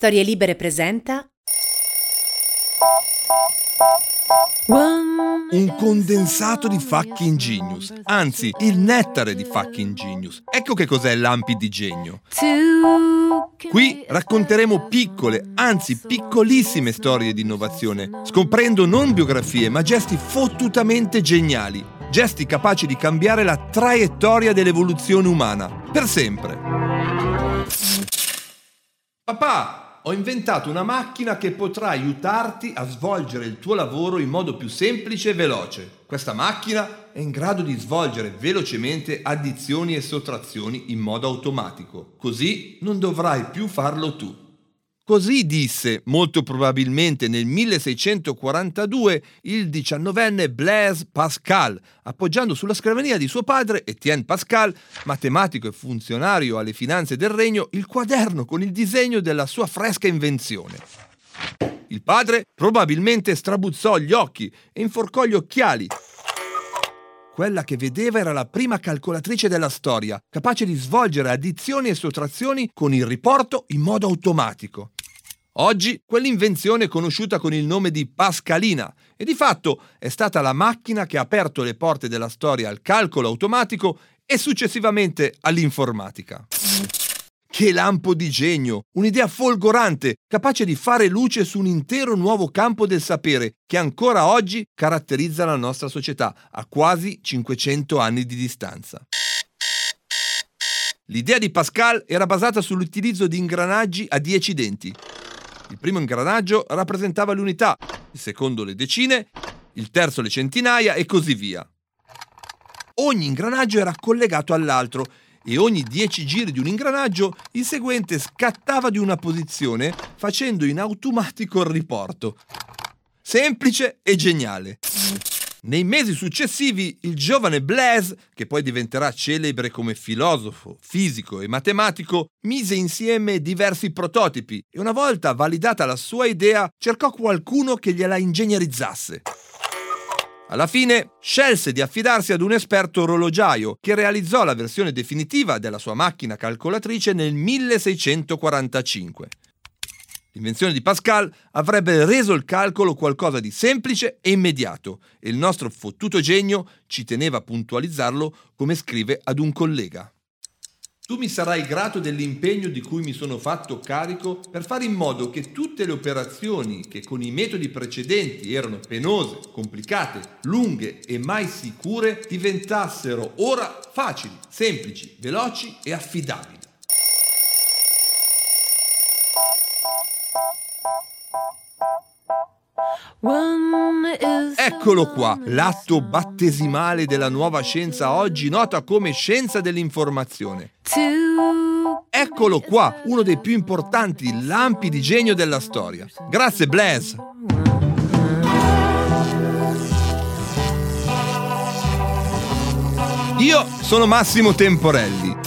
Storie Libere presenta Un condensato di fucking genius, anzi il nettare di fucking genius. Ecco che cos'è l'ampi di genio. Qui racconteremo piccole, anzi piccolissime storie di innovazione, scoprendo non biografie ma gesti fottutamente geniali, gesti capaci di cambiare la traiettoria dell'evoluzione umana, per sempre. Papà, ho inventato una macchina che potrà aiutarti a svolgere il tuo lavoro in modo più semplice e veloce. Questa macchina è in grado di svolgere velocemente addizioni e sottrazioni in modo automatico, così non dovrai più farlo tu. Così disse, molto probabilmente nel 1642, il diciannovenne Blaise Pascal, appoggiando sulla scrivania di suo padre, Etienne Pascal, matematico e funzionario alle finanze del regno, il quaderno con il disegno della sua fresca invenzione. Il padre probabilmente strabuzzò gli occhi e inforcò gli occhiali. Quella che vedeva era la prima calcolatrice della storia, capace di svolgere addizioni e sottrazioni con il riporto in modo automatico. Oggi quell'invenzione è conosciuta con il nome di Pascalina e di fatto è stata la macchina che ha aperto le porte della storia al calcolo automatico e successivamente all'informatica. Che lampo di genio, un'idea folgorante, capace di fare luce su un intero nuovo campo del sapere che ancora oggi caratterizza la nostra società a quasi 500 anni di distanza. L'idea di Pascal era basata sull'utilizzo di ingranaggi a 10 denti, il primo ingranaggio rappresentava l'unità, il secondo le decine, il terzo le centinaia e così via. Ogni ingranaggio era collegato all'altro e ogni 10 giri di un ingranaggio il seguente scattava di una posizione facendo in automatico il riporto. Semplice e geniale. Nei mesi successivi il giovane Blaise, che poi diventerà celebre come filosofo, fisico e matematico, mise insieme diversi prototipi e una volta validata la sua idea cercò qualcuno che gliela ingegnerizzasse. Alla fine scelse di affidarsi ad un esperto orologiaio che realizzò la versione definitiva della sua macchina calcolatrice nel 1645. L'invenzione di Pascal avrebbe reso il calcolo qualcosa di semplice e immediato e il nostro fottuto genio ci teneva a puntualizzarlo come scrive ad un collega. Tu mi sarai grato dell'impegno di cui mi sono fatto carico per fare in modo che tutte le operazioni che con i metodi precedenti erano penose, complicate, lunghe e mai sicure diventassero ora facili, semplici, veloci e affidabili. Eccolo qua, l'atto battesimale della nuova scienza oggi nota come scienza dell'informazione. Eccolo qua, uno dei più importanti lampi di genio della storia. Grazie Blaise. Io sono Massimo Temporelli.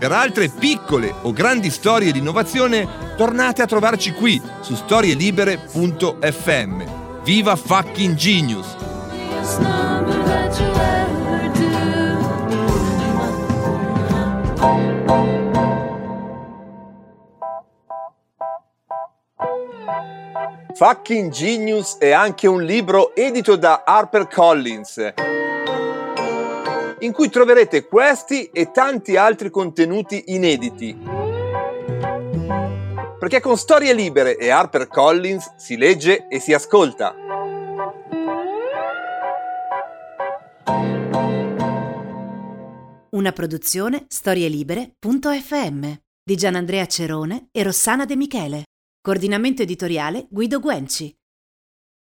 Per altre piccole o grandi storie di innovazione, tornate a trovarci qui su storielibere.fm. Viva fucking genius! Fucking Genius è anche un libro edito da HarperCollins in cui troverete questi e tanti altri contenuti inediti. Perché con Storie Libere e HarperCollins si legge e si ascolta. Una produzione storielibere.fm di Gianandrea Cerone e Rossana De Michele. Coordinamento editoriale Guido Guenci.